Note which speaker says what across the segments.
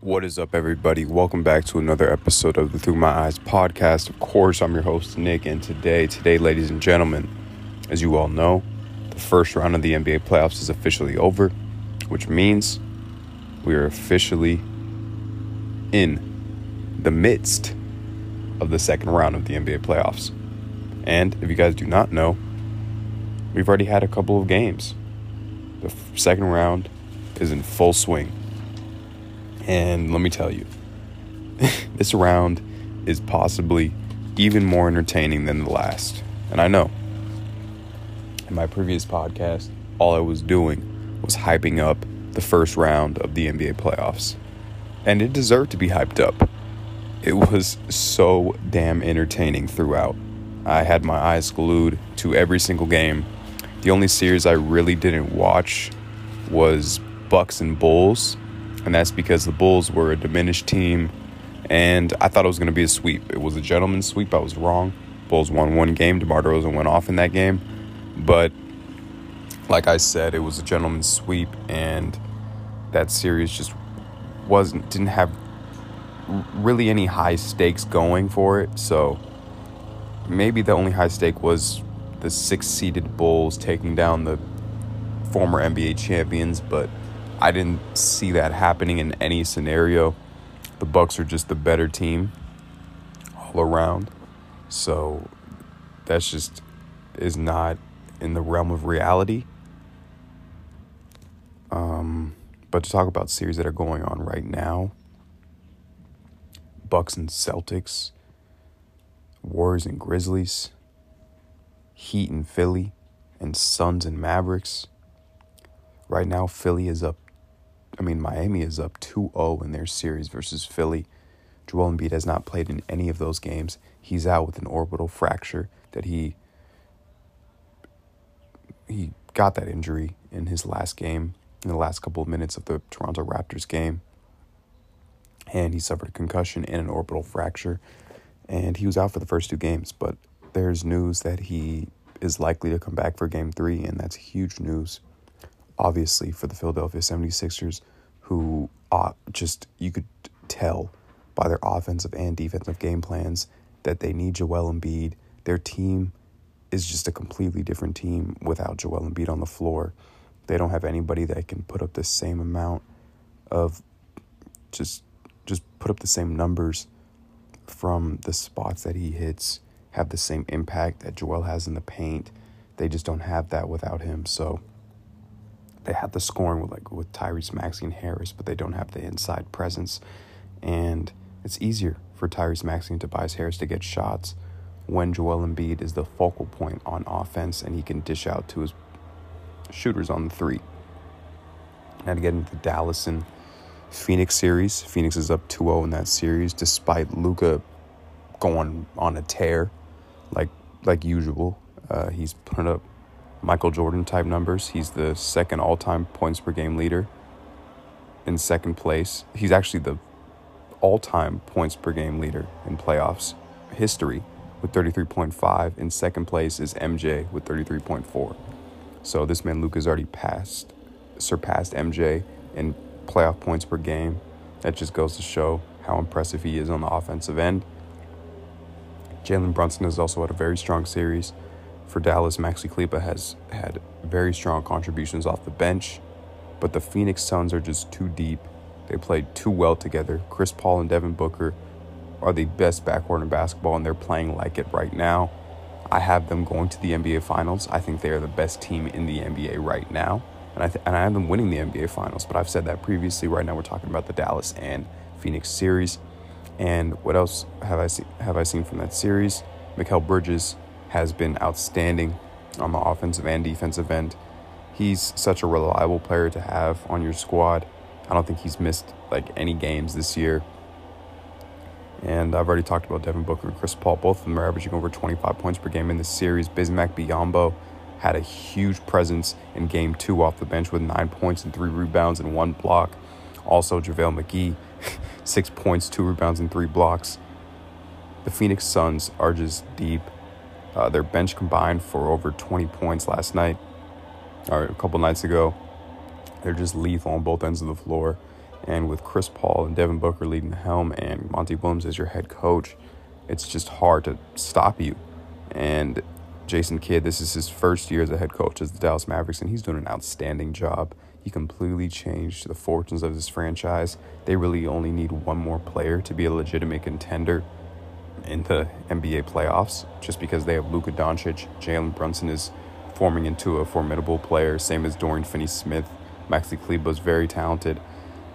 Speaker 1: What is up, everybody? Welcome back to another episode of the Through My Eyes podcast. Of course, I'm your host, Nick, and today, today, ladies and gentlemen, as you all know, the first round of the NBA playoffs is officially over, which means we are officially in the midst of the second round of the NBA playoffs. And if you guys do not know, we've already had a couple of games. The second round is in full swing. And let me tell you, this round is possibly even more entertaining than the last. And I know in my previous podcast, all I was doing was hyping up the first round of the NBA playoffs. And it deserved to be hyped up. It was so damn entertaining throughout. I had my eyes glued to every single game. The only series I really didn't watch was Bucks and Bulls and that's because the Bulls were a diminished team, and I thought it was going to be a sweep. It was a gentleman's sweep. I was wrong. Bulls won one game. DeMar DeRozan went off in that game, but like I said, it was a gentleman's sweep, and that series just wasn't didn't have really any high stakes going for it. So maybe the only high stake was the six-seeded Bulls taking down the former NBA champions, but I didn't see that happening in any scenario. The Bucks are just the better team all around. So that's just is not in the realm of reality. Um, but to talk about series that are going on right now, Bucks and Celtics, Warriors and Grizzlies, Heat and Philly, and Suns and Mavericks. Right now, Philly is up I mean, Miami is up 2 0 in their series versus Philly. Joel Embiid has not played in any of those games. He's out with an orbital fracture that he he got that injury in his last game, in the last couple of minutes of the Toronto Raptors game. And he suffered a concussion and an orbital fracture. And he was out for the first two games, but there's news that he is likely to come back for game three, and that's huge news obviously for the Philadelphia 76ers, who uh, just you could tell by their offensive and defensive game plans that they need Joel Embiid. Their team is just a completely different team without Joel Embiid on the floor. They don't have anybody that can put up the same amount of just just put up the same numbers from the spots that he hits, have the same impact that Joel has in the paint. They just don't have that without him. So they have the scoring with like with Tyrese Maxey and Harris, but they don't have the inside presence. And it's easier for Tyrese Maxey and Tobias Harris to get shots when Joel Embiid is the focal point on offense and he can dish out to his shooters on the three. Now to get into the Dallas and Phoenix series, Phoenix is up 2-0 in that series despite Luka going on a tear like like usual. Uh, he's putting up Michael Jordan type numbers. He's the second all time points per game leader. In second place, he's actually the all time points per game leader in playoffs history with 33.5. In second place is MJ with 33.4. So this man Luke has already passed, surpassed MJ in playoff points per game. That just goes to show how impressive he is on the offensive end. Jalen Brunson has also had a very strong series for Dallas, Maxi Kleber has had very strong contributions off the bench, but the Phoenix Suns are just too deep. They played too well together. Chris Paul and Devin Booker are the best backcourt in basketball, and they're playing like it right now. I have them going to the NBA Finals. I think they are the best team in the NBA right now, and I th- and I have them winning the NBA Finals. But I've said that previously. Right now, we're talking about the Dallas and Phoenix series. And what else have I seen? Have I seen from that series? Mikal Bridges has been outstanding on the offensive and defensive end. He's such a reliable player to have on your squad. I don't think he's missed like any games this year. And I've already talked about Devin Booker and Chris Paul. Both of them are averaging over 25 points per game in this series. Bismack Biyombo had a huge presence in game two off the bench with nine points and three rebounds and one block. Also, JaVale McGee, six points, two rebounds, and three blocks. The Phoenix Suns are just deep. Uh, their bench combined for over 20 points last night, or a couple nights ago. They're just lethal on both ends of the floor. And with Chris Paul and Devin Booker leading the helm and Monty Williams as your head coach, it's just hard to stop you. And Jason Kidd, this is his first year as a head coach as the Dallas Mavericks, and he's doing an outstanding job. He completely changed the fortunes of this franchise. They really only need one more player to be a legitimate contender in the NBA playoffs, just because they have Luka Doncic. Jalen Brunson is forming into a formidable player, same as Dorian Finney Smith. Maxi Kleber is very talented.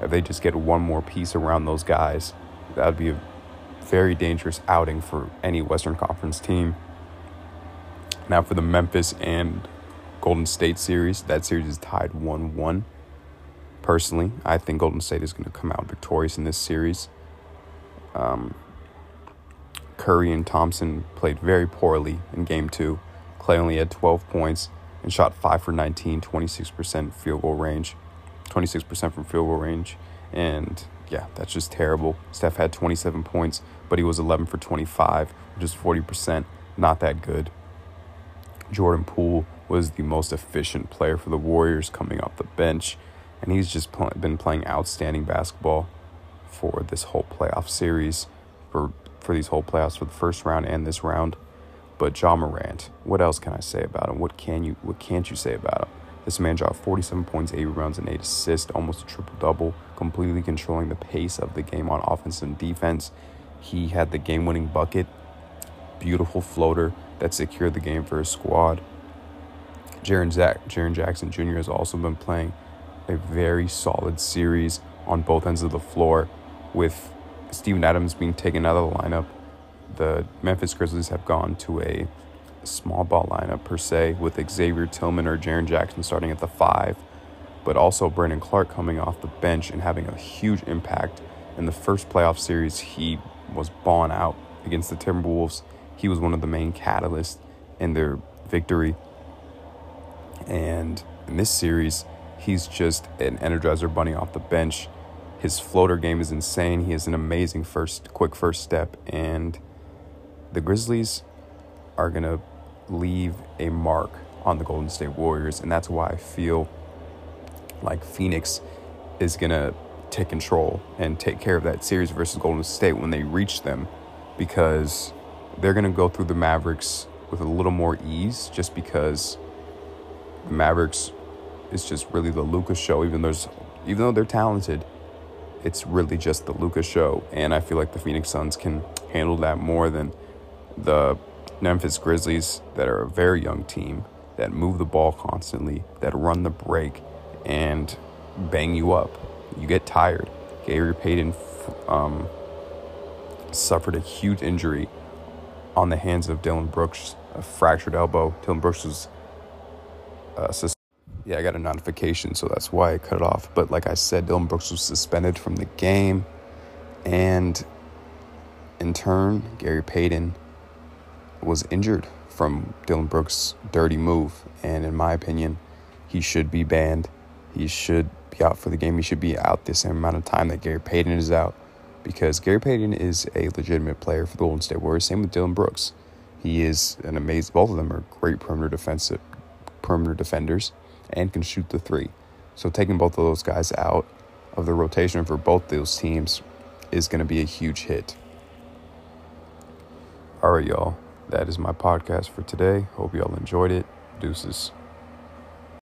Speaker 1: If they just get one more piece around those guys, that would be a very dangerous outing for any Western Conference team. Now, for the Memphis and Golden State series, that series is tied 1 1. Personally, I think Golden State is going to come out victorious in this series. Um, Curry and Thompson played very poorly in game two. Clay only had 12 points and shot 5 for 19, 26% field goal range, 26% from field goal range. And yeah, that's just terrible. Steph had 27 points, but he was 11 for 25, which is 40%. Not that good. Jordan Poole was the most efficient player for the Warriors coming off the bench, and he's just pl- been playing outstanding basketball for this whole playoff series, for for these whole playoffs for the first round and this round. But Ja Morant, what else can I say about him? What can you what can't you say about him? This man dropped 47 points, 8 rebounds, and 8 assists, almost a triple double, completely controlling the pace of the game on offense and defense. He had the game winning bucket, beautiful floater that secured the game for his squad. Jaren, Zach, Jaren Jackson Jr. has also been playing a very solid series on both ends of the floor, with Steven Adams being taken out of the lineup. The Memphis Grizzlies have gone to a small ball lineup per se, with Xavier Tillman or Jaren Jackson starting at the five, but also Brandon Clarke coming off the bench and having a huge impact. In the first playoff series, he was balling out against the Timberwolves. He was one of the main catalysts in their victory. And in this series, he's just an energizer bunny off the bench. His floater game is insane. He has an amazing first, quick first step, and the Grizzlies are gonna leave a mark on the Golden State Warriors, and that's why I feel like Phoenix is gonna take control and take care of that series versus Golden State when they reach them, because they're gonna go through the Mavericks with a little more ease, just because the Mavericks is just really the Luka show. Even there's, even though they're talented, it's really just the Luka show, and I feel like the Phoenix Suns can handle that more than the Memphis Grizzlies, that are a very young team that move the ball constantly, that run the break, and bang you up. You get tired. Gary Payton um, suffered a huge injury on the hands of Dillon Brooks, a fractured elbow. Dillon Brooks was uh, yeah, I got a notification, so that's why I cut it off. But like I said, Dillon Brooks was suspended from the game, and in turn, Gary Payton was injured from Dillon Brooks' dirty move. And in my opinion, he should be banned. He should be out for the game. He should be out the same amount of time that Gary Payton is out because Gary Payton is a legitimate player for the Golden State Warriors. Same with Dillon Brooks. He is an amazing, both of them are great perimeter defensive, perimeter defenders and can shoot the three. So taking both of those guys out of the rotation for both those teams is going to be a huge hit. All right, y'all. That is my podcast for today. Hope y'all enjoyed it. Deuces.